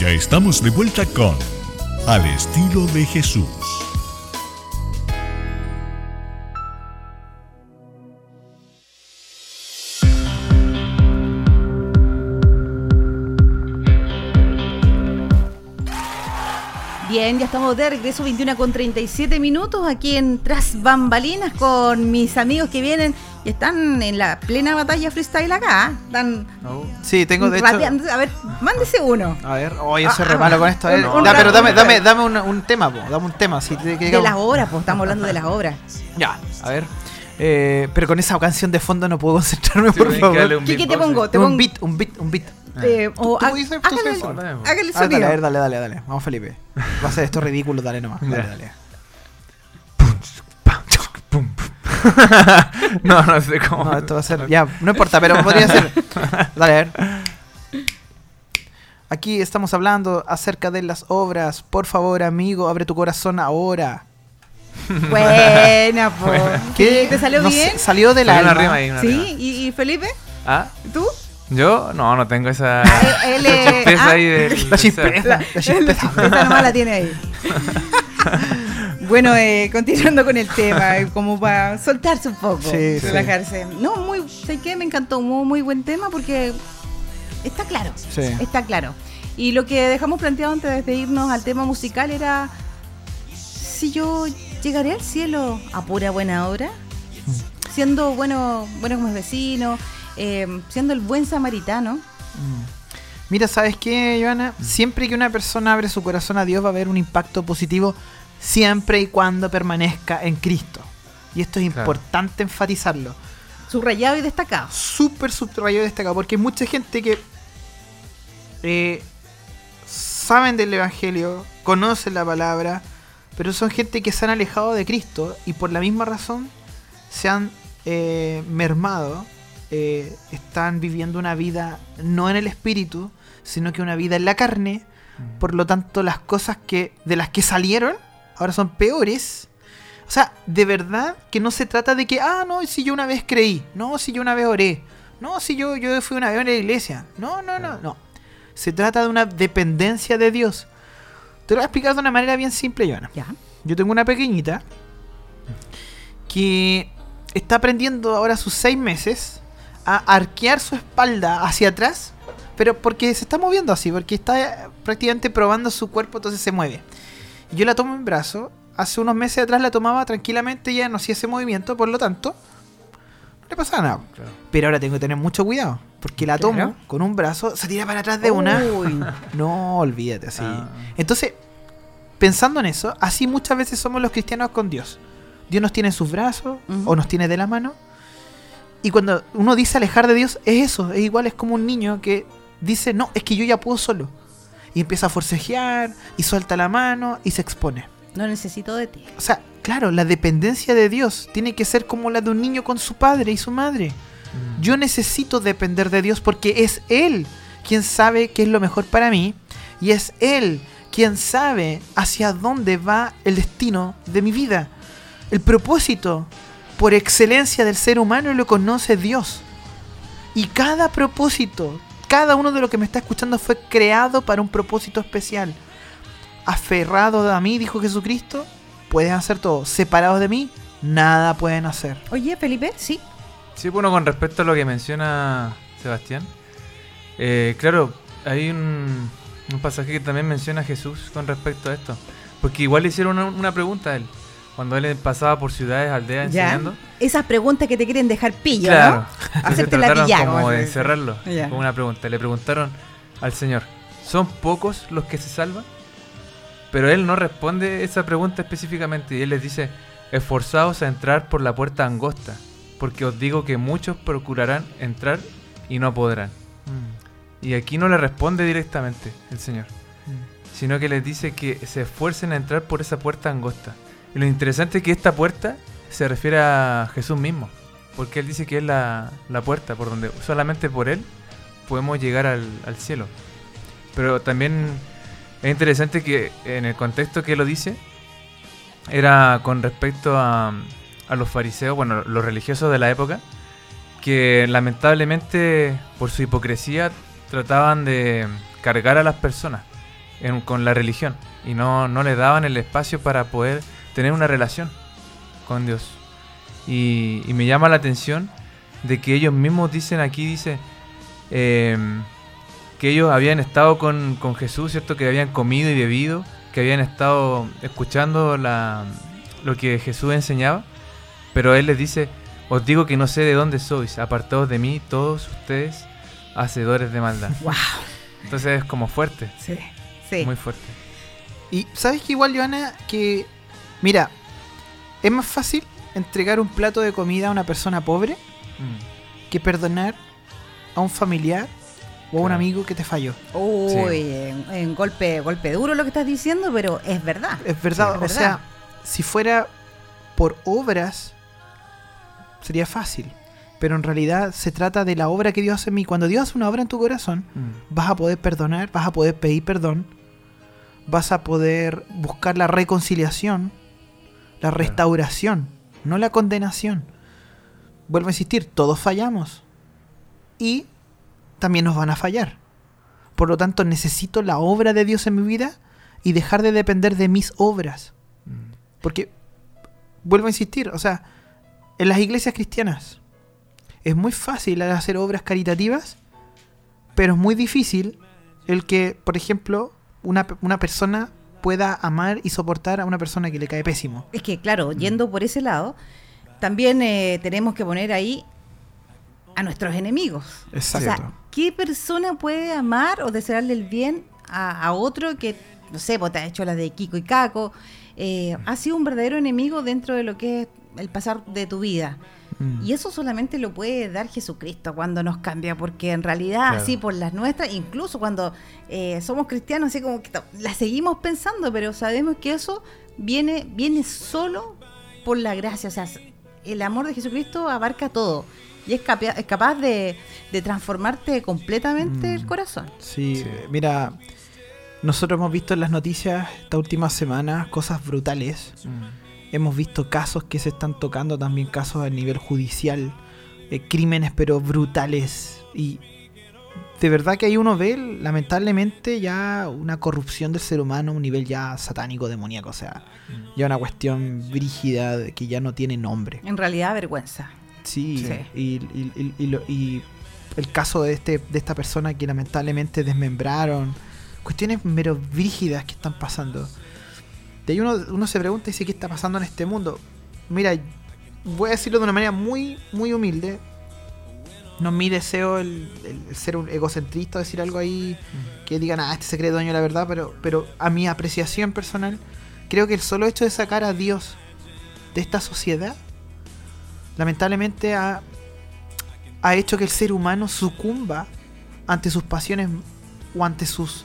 Ya estamos de vuelta con Al estilo de Jesús. Bien, ya estamos de regreso, 21 con 37 minutos aquí en Tras Bambalinas con mis amigos que vienen y están en la plena batalla freestyle acá. ¿ah? Están Sí, tengo de hecho. A ver, mándese uno. A ver, oh, yo soy Ah, re ah, malo con esto. A ver, ya, pero dame, un dame, dame un, un tema, po, dame un tema. Si te- que De las obras, pues estamos hablando de las obras. Ya, a ver. Eh, pero con esa canción de fondo no puedo concentrarme, Sí, por favor. ¿Qué, qué te pongo? eh. Te Un pongo. beat, un beat, un beat. eh, o ¿Tú ha- puedes hacer hágale, el- Dale, Ah, dale, sonido. a ver, dale, dale, dale. Vamos, Felipe. Va a ser esto ridículo, dale nomás. Dale, dale. no, no sé cómo. No, esto va a ser. Ya, no importa, pero podría ser. Dale, a ver. Aquí estamos hablando acerca de las obras. Por favor, amigo, abre tu corazón ahora. Buena, po. Sí, ¿Te salió No bien? sé, salió Salió una alma. rima ahí, una Sí, rima. ¿Y, y Felipe? ¿Ah? ¿Tú? Yo no, no tengo esa esa eh, chispeza ah. ahí del- La chispeza, la chispeza. Esa nomás la tiene ahí. Bueno, eh, continuando con el tema, eh, como para soltarse un poco, Sí, sí. relajarse. No, muy, sé que me encantó, muy, muy buen tema porque está claro, Sí. está claro. Y lo que dejamos planteado antes de irnos al tema musical era si yo llegaré al cielo a pura buena obra, siendo bueno, bueno como vecino, eh, siendo el buen samaritano. Mira, ¿sabes qué, Joana? Siempre que una persona abre su corazón a Dios va a haber un impacto positivo siempre y cuando permanezca en Cristo. Y esto es Claro. importante enfatizarlo. Subrayado y destacado. Súper subrayado y destacado. Porque hay mucha gente que eh, saben del Evangelio, conocen la palabra, pero son gente que se han alejado de Cristo y por la misma razón se han eh, mermado, eh, están viviendo una vida no en el espíritu, sino que una vida en la carne. Por lo tanto, las cosas que de las que salieron ahora son peores. O sea, de verdad que no se trata de que, ah, no, si yo una vez creí, no, si yo una vez oré, no, si yo, yo fui una vez a la iglesia, no, no, no, no. Se trata de una dependencia de Dios. Te lo voy a explicar de una manera bien simple, Joana. Ya. Yo tengo una pequeñita que está aprendiendo ahora sus seis meses a arquear su espalda hacia atrás, pero porque se está moviendo así, porque está eh, prácticamente probando su cuerpo, entonces se mueve. Yo la tomo en brazo, hace unos meses atrás la tomaba tranquilamente, ya no hacía ese movimiento, por lo tanto, no le pasaba nada. Claro. Pero ahora tengo que tener mucho cuidado, porque la tomo Claro. con un brazo, se tira para atrás de una. Uy. No, olvídate así. Ah. Entonces, pensando en eso, así muchas veces somos los cristianos con Dios. Dios nos tiene en sus brazos o nos tiene de la mano. Y cuando uno dice alejar de Dios, es eso. Es igual, es como un niño que dice, no, es que yo ya puedo solo. Y empieza a forcejear y suelta la mano y se expone. No necesito de ti. O sea, claro, la dependencia de Dios tiene que ser como la de un niño con su padre y su madre. Mm. Yo necesito depender de Dios porque es Él quien sabe qué es lo mejor para mí y es Él quien sabe hacia dónde va el destino de mi vida. El propósito por excelencia del ser humano lo conoce Dios. Y cada propósito, cada uno de los que me está escuchando fue creado para un propósito especial. Aferrado a mí, dijo Jesucristo, pueden hacer todo. Separados de mí, nada pueden hacer. Oye, Felipe, sí. Sí, bueno, con respecto a lo que menciona Sebastián, eh, claro, hay un, un pasaje que también menciona Jesús con respecto a esto. Porque igual le hicieron una, una pregunta a él, cuando él pasaba por ciudades, aldeas Ya. enseñando. Esas preguntas que te quieren dejar pillo, Claro. ¿no? Hacerte la pillada, como de encerrarlo Ya. con una pregunta. Le preguntaron al Señor, ¿son pocos los que se salvan? Pero él no responde esa pregunta específicamente y él les dice, esforzaos a entrar por la puerta angosta, porque os digo que muchos procurarán entrar y no podrán. Y aquí no le responde directamente el Señor, sino que les dice que se esfuercen a entrar por esa puerta angosta. Y lo interesante es que esta puerta se refiere a Jesús mismo, porque Él dice que es la, la puerta por donde solamente por Él podemos llegar al, al cielo. Pero también es interesante que en el contexto que lo dice, era con respecto a, a los fariseos, bueno, los religiosos de la época, que lamentablemente por su hipocresía trataban de cargar a las personas con la religión y no, no les daban el espacio para poder tener una relación con Dios. Y, y me llama la atención de que ellos mismos dicen aquí, dice, em, que ellos habían estado con, con Jesús, ¿cierto? Que habían comido y bebido, que habían estado escuchando la, lo que Jesús enseñaba, pero Él les dice, os digo que no sé de dónde sois, apartados de mí todos ustedes, hacedores de maldad. Wow. Entonces es como fuerte, Sí. Sí. muy fuerte. Y sabes que igual, Joana, que mira, es más fácil entregar un plato de comida a una persona pobre Mm. que perdonar a un familiar o a un amigo que te falló. Uy, en, en golpe, golpe duro lo que estás diciendo, pero es verdad. Es verdad, Sí, o sea, si fuera por obras, sería fácil. Pero en realidad se trata de la obra que Dios hace en mí. Cuando Dios hace una obra en tu corazón, Mm. vas a poder perdonar, vas a poder pedir perdón, vas a poder buscar la reconciliación, la restauración, no la condenación. Vuelvo a insistir, todos fallamos. Y también nos van a fallar. Por lo tanto, necesito la obra de Dios en mi vida y dejar de depender de mis obras. Mm. Porque, vuelvo a insistir, o sea, en las iglesias cristianas es muy fácil hacer obras caritativas, pero es muy difícil el que, por ejemplo, una, una persona pueda amar y soportar a una persona que le cae pésimo. Es que, claro, yendo por ese lado, también eh, tenemos que poner ahí a nuestros enemigos. Exacto. O sea, ¿qué persona puede amar o desearle el bien a, a otro que, no sé, pues te ha hecho la de Kiko y Caco? eh, ha sido un verdadero enemigo dentro de lo que es el pasar de tu vida. Mm. Y eso solamente lo puede dar Jesucristo cuando nos cambia, porque en realidad, Claro. así por las nuestras, incluso cuando eh, somos cristianos, así como que la seguimos pensando, pero sabemos que eso viene, viene solo por la gracia. O sea, el amor de Jesucristo abarca todo y es, capa- es capaz de, de transformarte completamente el corazón. Sí, Sí. mira, nosotros hemos visto en las noticias esta última semana cosas brutales. Mm. Hemos visto casos que se están tocando, también casos a nivel judicial, eh, crímenes pero brutales. Y de verdad que ahí uno ve, lamentablemente, ya una corrupción del ser humano a un nivel ya satánico, demoníaco. O sea, ya una cuestión brígida que ya no tiene nombre. En realidad, vergüenza. Sí, Sí. Y, y- y- y lo- y el caso de este de esta persona que lamentablemente desmembraron, cuestiones mero brígidas que están pasando. De ahí uno, uno se pregunta y dice, ¿qué está pasando en este mundo? Mira, voy a decirlo de una manera muy, muy humilde. No es mi deseo el, el ser un egocentrista, decir algo ahí que digan, ah, este se cree dueño de la verdad, pero, pero a mi apreciación personal, creo que el solo hecho de sacar a Dios de esta sociedad lamentablemente ha, ha hecho que el ser humano sucumba ante sus pasiones o ante sus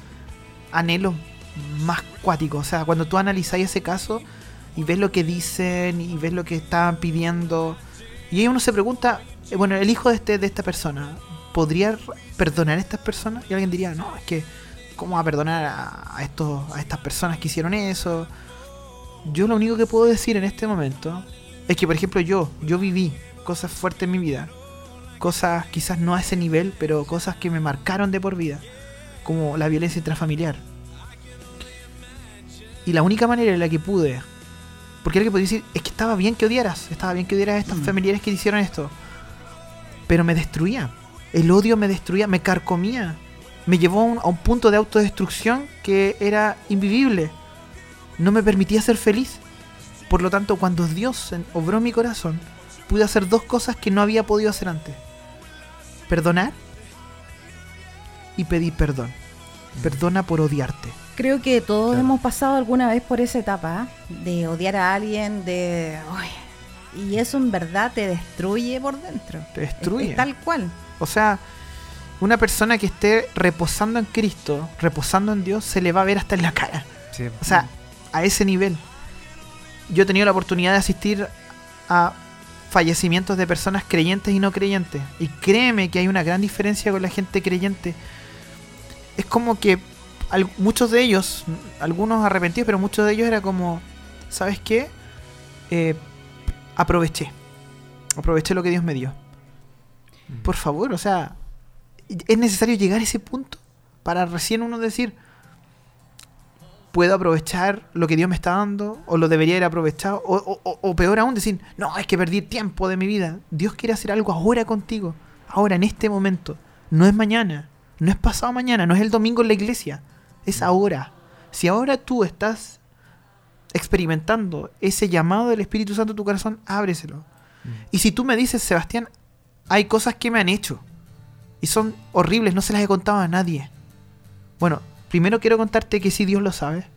anhelos más cuáticos. O sea, cuando tú analizáis ese caso y ves lo que dicen y ves lo que estaban pidiendo, y ahí uno se pregunta, eh, bueno, el hijo de, este, de esta persona, ¿podría perdonar a estas personas? Y alguien diría, no, es que, ¿cómo va a perdonar a, a estos, a estas personas que hicieron eso? Yo lo único que puedo decir en este momento es que, por ejemplo, yo, yo viví cosas fuertes en mi vida. Cosas quizás no a ese nivel, pero cosas que me marcaron de por vida. Como la violencia intrafamiliar. Y la única manera en la que pude. Porque era que podía decir, es que estaba bien que odiaras. Estaba bien que odiaras a estos Mm. familiares que hicieron esto. Pero me destruía. El odio me destruía, me carcomía. Me llevó a un, a un punto de autodestrucción que era invivible. No me permitía ser feliz. Por lo tanto, cuando Dios obró mi corazón, pude hacer dos cosas que no había podido hacer antes. Perdonar y pedir perdón. Perdona por odiarte. Creo que todos Claro. hemos pasado alguna vez por esa etapa ¿eh? de odiar a alguien, de... "Ay", y eso en verdad te destruye por dentro. Te Es- destruye. es tal cual. O sea, una persona que esté reposando en Cristo, reposando en Dios, se le va a ver hasta en la cara. Sí. O sea, a ese nivel. Yo he tenido la oportunidad de asistir a fallecimientos de personas creyentes y no creyentes. Y créeme que hay una gran diferencia con la gente creyente. Es como que al- muchos de ellos, algunos arrepentidos, pero muchos de ellos era como, ¿sabes qué? Eh, aproveché. Aproveché lo que Dios me dio. Por favor, o sea, es necesario llegar a ese punto para recién uno decir, puedo aprovechar lo que Dios me está dando, o lo debería haber aprovechado, o, o- o- o peor aún, decir, no, es que perdí tiempo de mi vida. Dios quiere hacer algo ahora contigo, ahora, en este momento. No es mañana, no es pasado mañana, no es el domingo en la iglesia, es ahora. Si ahora tú estás experimentando ese llamado del Espíritu Santo en tu corazón, ábreselo. Y si tú me dices, Sebastián, hay cosas que me han hecho y son horribles, no se las he contado a nadie. Bueno, primero quiero contarte que si Dios lo sabe,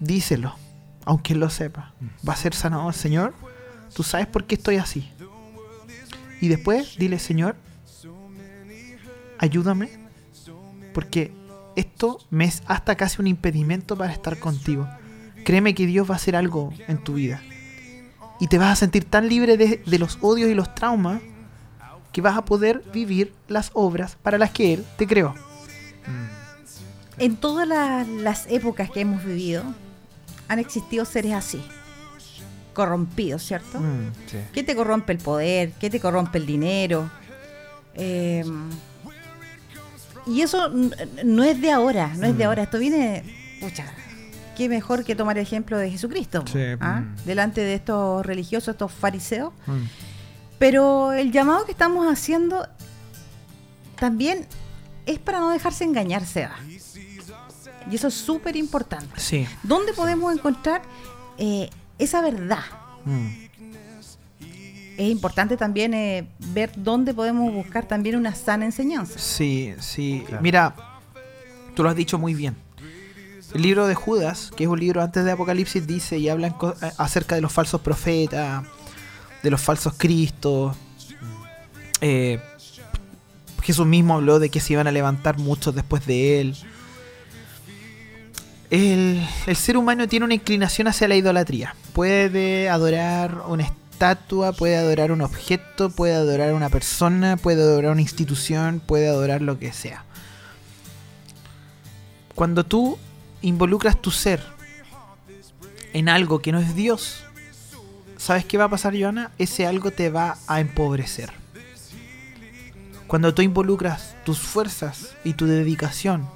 díselo, aunque Él lo sepa. Va a ser sanador, Señor. Tú sabes por qué estoy así. Y después dile, Señor, ayúdame, porque esto me es hasta casi un impedimento para estar contigo. Créeme que Dios va a hacer algo en tu vida. Y te vas a sentir tan libre de, de los odios y los traumas que vas a poder vivir las obras para las que Él te creó. En todas la- las épocas que hemos vivido, han existido seres así, corrompidos, ¿cierto? Mm. Sí. ¿Qué te corrompe el poder? ¿Qué te corrompe el dinero? Eh, y eso no es de ahora, no es de ahora. Esto viene, pucha, qué mejor que tomar el ejemplo de Jesucristo, Sí. ¿ah? Mm. delante de estos religiosos, estos fariseos. Mm. Pero el llamado que estamos haciendo también es para no dejarse engañar, Seba. Y eso es súper importante. Sí. ¿Dónde podemos encontrar eh, esa verdad? Mm. Es importante también eh, ver dónde podemos buscar también una sana enseñanza. Sí, sí. Claro. Mira, tú lo has dicho muy bien. El libro de Judas, que es un libro antes de Apocalipsis, dice y habla en co- eh, acerca de los falsos profetas, de los falsos cristos. Eh, Jesús mismo habló de que se iban a levantar muchos después de él. El, el ser humano tiene una inclinación hacia la idolatría. Puede adorar una estatua, puede adorar un objeto, puede adorar una persona, puede adorar una institución, puede adorar lo que sea. Cuando tú involucras tu ser en algo que no es Dios, ¿sabes qué va a pasar, Joana? Ese algo te va a empobrecer. Cuando tú involucras tus fuerzas y tu dedicación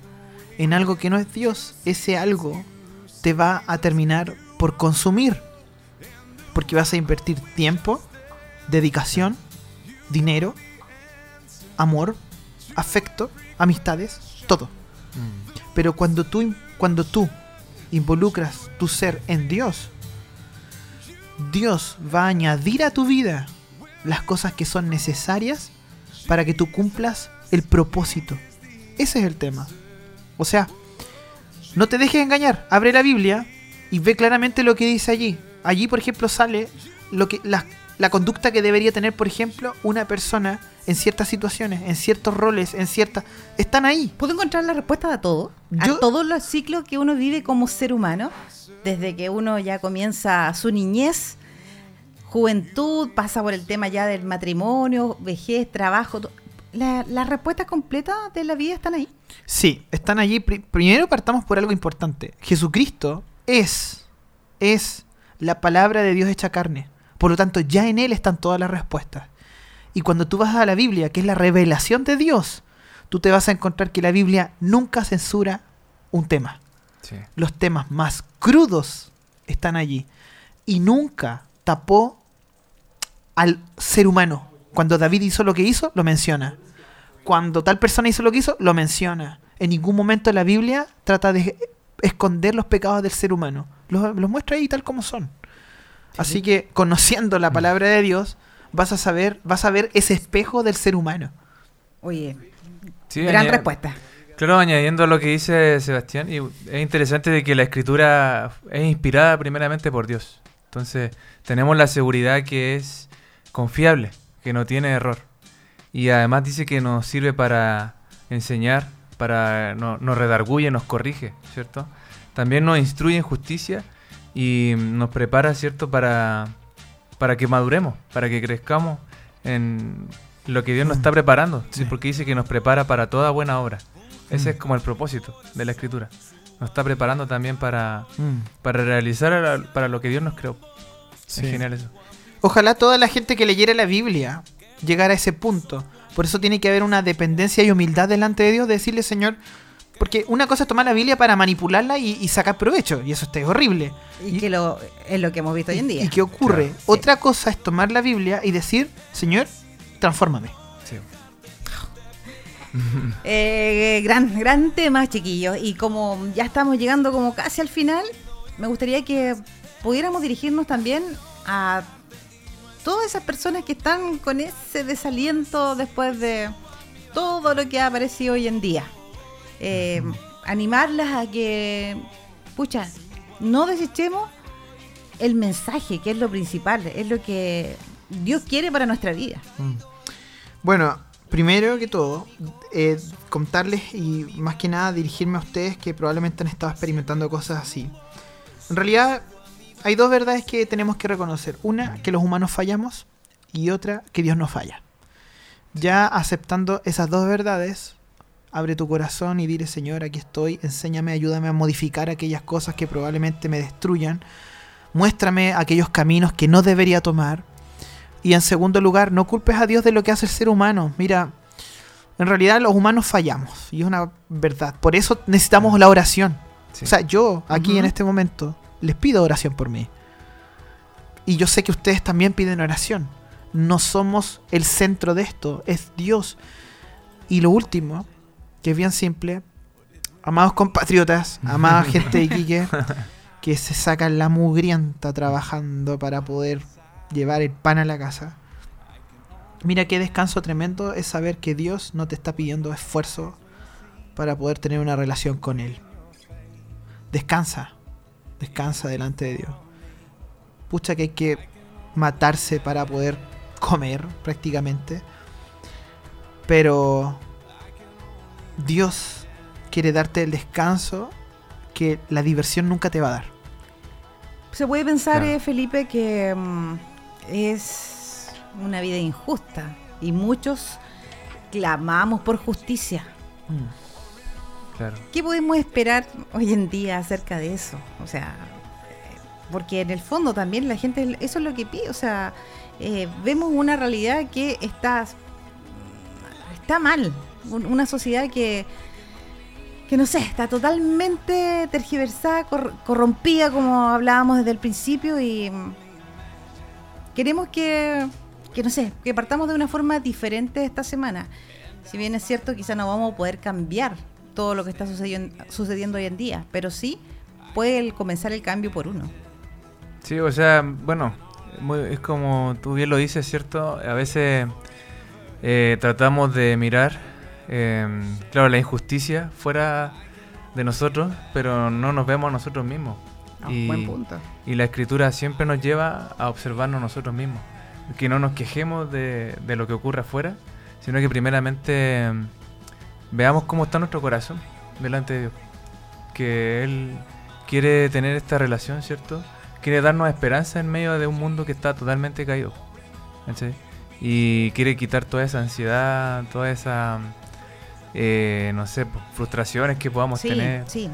en algo que no es Dios, ese algo te va a terminar por consumir. Porque vas a invertir tiempo, dedicación, dinero, amor, afecto, amistades, todo. Mm. Pero cuando tú, cuando tú involucras tu ser en Dios, Dios va a añadir a tu vida las cosas que son necesarias para que tú cumplas el propósito. Ese es el tema. O sea, no te dejes engañar. Abre la Biblia y ve claramente lo que dice allí. Allí, por ejemplo, sale lo que la, la conducta que debería tener, por ejemplo, una persona en ciertas situaciones, en ciertos roles, en ciertas... Están ahí. ¿Puedo encontrar la respuesta a todo? Yo- A todos los ciclos que uno vive como ser humano, desde que uno ya comienza su niñez, juventud, pasa por el tema ya del matrimonio, vejez, trabajo. to- La- las respuestas completas de la vida están ahí. Sí, están allí. Pri- Primero partamos por algo importante. Jesucristo es, es la palabra de Dios hecha carne. Por lo tanto, ya en Él están todas las respuestas. Y cuando tú vas a la Biblia, que es la revelación de Dios, tú te vas a encontrar que la Biblia nunca censura un tema. Sí. Los temas más crudos están allí. Y nunca tapó al ser humano. Cuando David hizo lo que hizo, lo menciona. Cuando tal persona hizo lo que hizo, lo menciona. En ningún momento la Biblia trata de esconder los pecados del ser humano. Los, los muestra ahí tal como son. Así que conociendo la palabra de Dios, vas a saber, vas a ver ese espejo del ser humano. Oye, Sí, gran añade- respuesta. Claro, añadiendo a lo que dice Sebastián, y es interesante de que la escritura es inspirada primeramente por Dios. Entonces, tenemos la seguridad que es confiable, que no tiene error. Y además dice que nos sirve para enseñar, para no- nos redarguye, nos corrige, ¿cierto? También nos instruye en justicia y nos prepara, ¿cierto?, para, para que maduremos, para que crezcamos en lo que Dios nos está preparando. Sí, Porque dice que nos prepara para toda buena obra. Ese es como el propósito de la escritura. Nos está preparando también para, para realizar la- para lo que Dios nos creó. Sí. Es genial eso. Ojalá toda la gente que leyera la Biblia llegara a ese punto. Por eso tiene que haber una dependencia y humildad delante de Dios, de decirle, Señor, porque una cosa es tomar la Biblia para manipularla y, y sacar provecho, y eso está horrible. Y, que lo, es lo que hemos visto hoy en día. ¿Y qué ocurre? Claro. Otra cosa es tomar la Biblia y decir, Señor, transfórmame. Sí. Eh, gran, gran tema, chiquillos. Y como ya estamos llegando como casi al final, me gustaría que pudiéramos dirigirnos también a todas esas personas que están con ese desaliento después de todo lo que ha aparecido hoy en día. Eh, animarlas a que, pucha, no desechemos el mensaje, que es lo principal, es lo que Dios quiere para nuestra vida. Bueno, primero que todo, eh, contarles y más que nada dirigirme a ustedes que probablemente han estado experimentando cosas así. En realidad, hay dos verdades que tenemos que reconocer. Una, que los humanos fallamos y otra, que Dios no falla. Ya aceptando esas dos verdades, abre tu corazón y dile, Señor, aquí estoy, enséñame, ayúdame a modificar aquellas cosas que probablemente me destruyan. Muéstrame aquellos caminos que no debería tomar. Y en segundo lugar, no culpes a Dios de lo que hace el ser humano. Mira, En realidad los humanos fallamos y es una verdad. Por eso necesitamos la oración. Sí. O sea, yo aquí en este momento les pido oración por mí. Y yo sé que ustedes también piden oración. No somos el centro de esto, es Dios. Y lo último, que es bien simple, amados compatriotas, amada gente de Iquique, que se sacan la mugrienta trabajando para poder llevar el pan a la casa. Mira qué descanso tremendo es saber que Dios no te está pidiendo esfuerzo para poder tener una relación con Él. Descansa, descansa delante de Dios. Pucha que hay que matarse para poder comer prácticamente. Pero Dios quiere darte el descanso que la diversión nunca te va a dar. Se puede pensar, Claro. eh, Felipe, que mm, es una vida injusta y muchos clamamos por justicia. Claro. ¿Qué podemos esperar hoy en día acerca de eso? O sea, eh, porque en el fondo también la gente, eso es lo que pide. O sea, eh, vemos una realidad que está, está mal. Un- Una sociedad que, que no sé, está totalmente tergiversada, cor- corrompida, como hablábamos desde el principio, y mm, queremos que, que, no sé, que partamos de una forma diferente esta semana. Si bien es cierto, quizá no vamos a poder cambiar todo lo que está sucediendo, sucediendo hoy en día, pero sí puede comenzar el cambio por uno. Sí, o sea, bueno, muy- es como tú bien lo dices, ¿cierto? A veces eh, tratamos de mirar, eh, claro, la injusticia fuera de nosotros, pero no nos vemos a nosotros mismos. Ah, y, buen punto. y la escritura siempre nos lleva a observarnos nosotros mismos. Que no nos quejemos de, de lo que ocurre afuera, sino que primeramente eh, veamos cómo está nuestro corazón delante de Dios. Que Él quiere tener esta relación, ¿cierto? Quiere darnos esperanza en medio de un mundo que está totalmente caído. ¿cachai? Y quiere quitar toda esa ansiedad, toda esa, eh, no sé, pues, frustraciones que podamos Sí, tener. sí.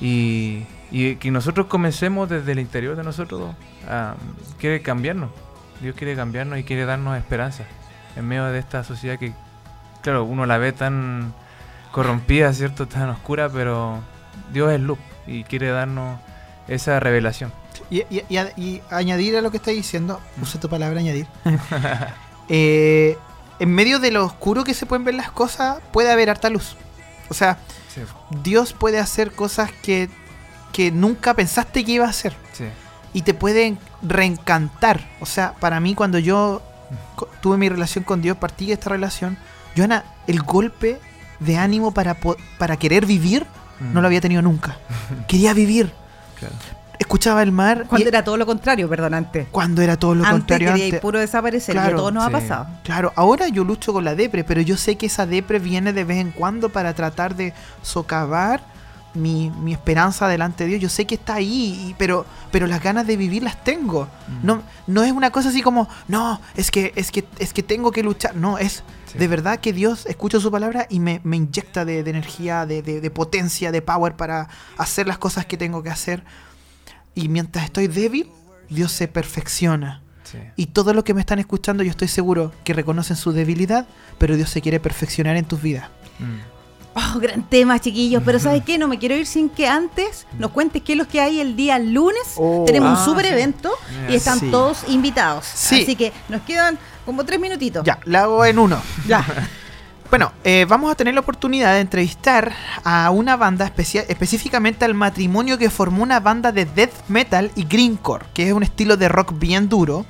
Y, y que nosotros comencemos desde el interior de nosotros a quiere cambiarnos. Dios quiere cambiarnos y quiere darnos esperanza en medio de esta sociedad que, claro, uno la ve tan corrompida, ¿cierto? Tan oscura, pero Dios es luz y quiere darnos esa revelación. Y, y- y a- y añadir a lo que está diciendo, usa tu palabra añadir. Eh, en medio de lo oscuro que se pueden ver las cosas, puede haber harta luz. O sea, Sí, Dios puede hacer cosas que, que nunca pensaste que iba a hacer. sí, Y te pueden reencantar. O sea, para mí cuando yo tuve mi relación con Dios, partí de esta relación, Joana, el golpe de ánimo para, para querer vivir, no lo había tenido nunca. Quería vivir. Claro. Escuchaba el mar. y- Cuando era todo lo contrario, perdón, antes. cuando era todo lo antes contrario quería antes. puro desaparecer, y Claro, a todos nos sí. ha pasado. Claro, ahora yo lucho con la depre, pero yo sé que esa depre viene de vez en cuando para tratar de socavar mi, mi esperanza delante de Dios. Yo sé que está ahí, y- pero, pero las ganas de vivir las tengo. Mm. No, no es una cosa así como, no, es que, es que, es que tengo que luchar. No, es Sí. de verdad que Dios escucha su palabra y me, me inyecta de, de energía, de, de- de potencia, de power para hacer las cosas que tengo que hacer. Y mientras estoy débil, Dios se perfecciona. Sí. Y todo lo que me están escuchando, yo estoy seguro que reconocen su debilidad, pero Dios se quiere perfeccionar en tus vidas. Mm. Oh, gran tema, chiquillos. Pero ¿sabes qué? No me quiero ir sin que antes nos cuentes qué es lo que hay el día lunes. Oh. Tenemos Ah, un super sí. evento y están Sí. todos invitados. Sí. Así que nos quedan como tres minutitos. Ya, la hago en uno. Ya. Bueno, eh, vamos a tener la oportunidad de entrevistar a una banda específicamente al matrimonio que formó una banda de death metal y greencore, que es un estilo de rock bien duro.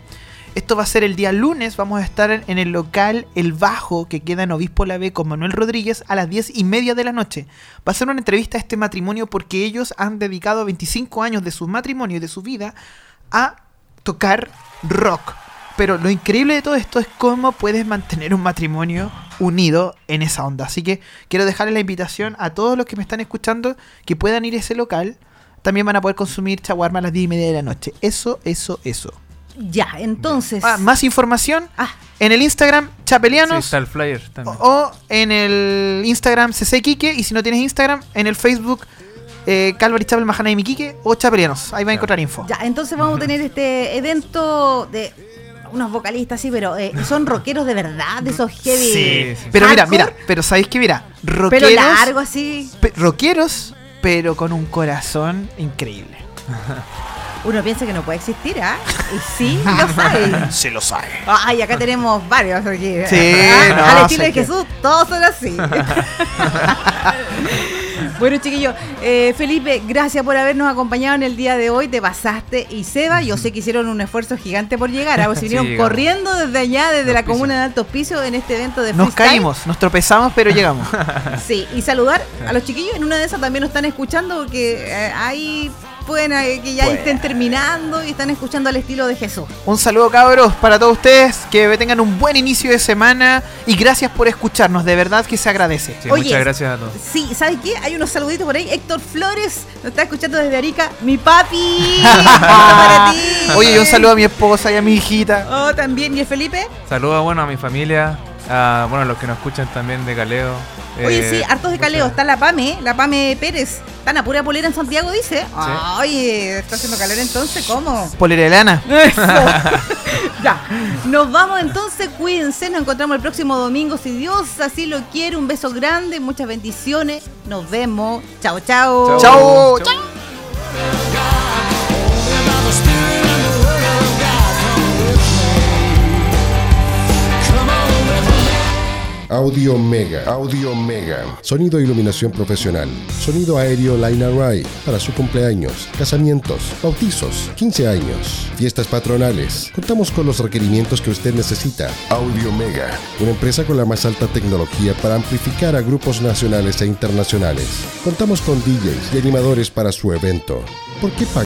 Esto va a ser el día lunes, vamos a estar en el local El Bajo, que queda en Obispo La B con Manuel Rodríguez a las 10 y media de la noche. Va a ser una entrevista a este matrimonio porque ellos han dedicado 25 años de su matrimonio y de su vida a tocar rock. Pero lo increíble de todo esto es cómo puedes mantener un matrimonio unido en esa onda. Así que quiero dejarles la invitación a todos los que me están escuchando que puedan ir a ese local. También van a poder consumir chaguarma a las 10 y media de la noche. Eso, eso, eso. Ya, entonces. Ah, más información Ah, en el Instagram Sí, Chapelianos está el flyer también. o, o en el Instagram CC Quique. Y si no tienes Instagram, en el Facebook eh, Calvary Chapel Majana y Miquique o Chapelianos. Ahí va a encontrar info. ya, entonces vamos a tener este evento de unos vocalistas así, pero eh, son rockeros de verdad, de esos heavy. Sí, sí. Pero mira, mira, pero ¿sabéis qué? Mira, Pero rockeros, largo así. pe- rockeros, pero con un corazón increíble. Uno piensa que no puede existir, ¿ah? Y sí, lo sabe. Se lo sabe. Ay, acá tenemos varios aquí. Sí, Ah, no, Al estilo de que- Jesús, todos son así. bueno, chiquillos, eh, Felipe, gracias por habernos acompañado en el día de hoy. Te pasaste. Y Seba, yo sé que hicieron un esfuerzo gigante por llegar. ¿ah? Se vinieron corriendo desde allá, desde la comuna de Altos Pisos, en este evento de Nos freestyle. caímos, nos tropezamos, pero llegamos. Sí, y saludar a los chiquillos. En una de esas también nos están escuchando, porque eh, ahí pueden eh, que ya Bueno. estén terminando y están escuchando al estilo de Jesús. Un saludo cabros para todos ustedes, que tengan un buen inicio de semana y gracias por escucharnos, de verdad que se agradece. Sí, Oye, muchas gracias a todos. Sí, ¿sabes qué? Hay unos saluditos por ahí. Héctor Flores nos está escuchando desde Arica. ¡Mi papi! para ti! Oye, y un saludo a mi esposa y a mi hijita. Oh, también. ¿Y el Felipe? Saludos bueno, a mi familia, a bueno, a los que nos escuchan también de Caleo. Oye, Eh, sí, hartos de caleo. Está la Pame, la Pame Pérez. Está en pura polera en Santiago, dice. Oye, está haciendo calor entonces, ¿cómo? Polera de lana. Eso. ya. Nos vamos entonces, cuídense, nos encontramos el próximo domingo, si Dios así lo quiere. Un beso grande, muchas bendiciones. Nos vemos. Chao, chao. Chao. Audio Mega, Audio Mega. Sonido e iluminación profesional. Sonido aéreo Line Array para su cumpleaños, casamientos, bautizos, 15 años, fiestas patronales. Contamos con los requerimientos que usted necesita. Audio Mega, una empresa con la más alta tecnología para amplificar a grupos nacionales e internacionales. Contamos con DJs y animadores para su evento. ¿Por qué pagar?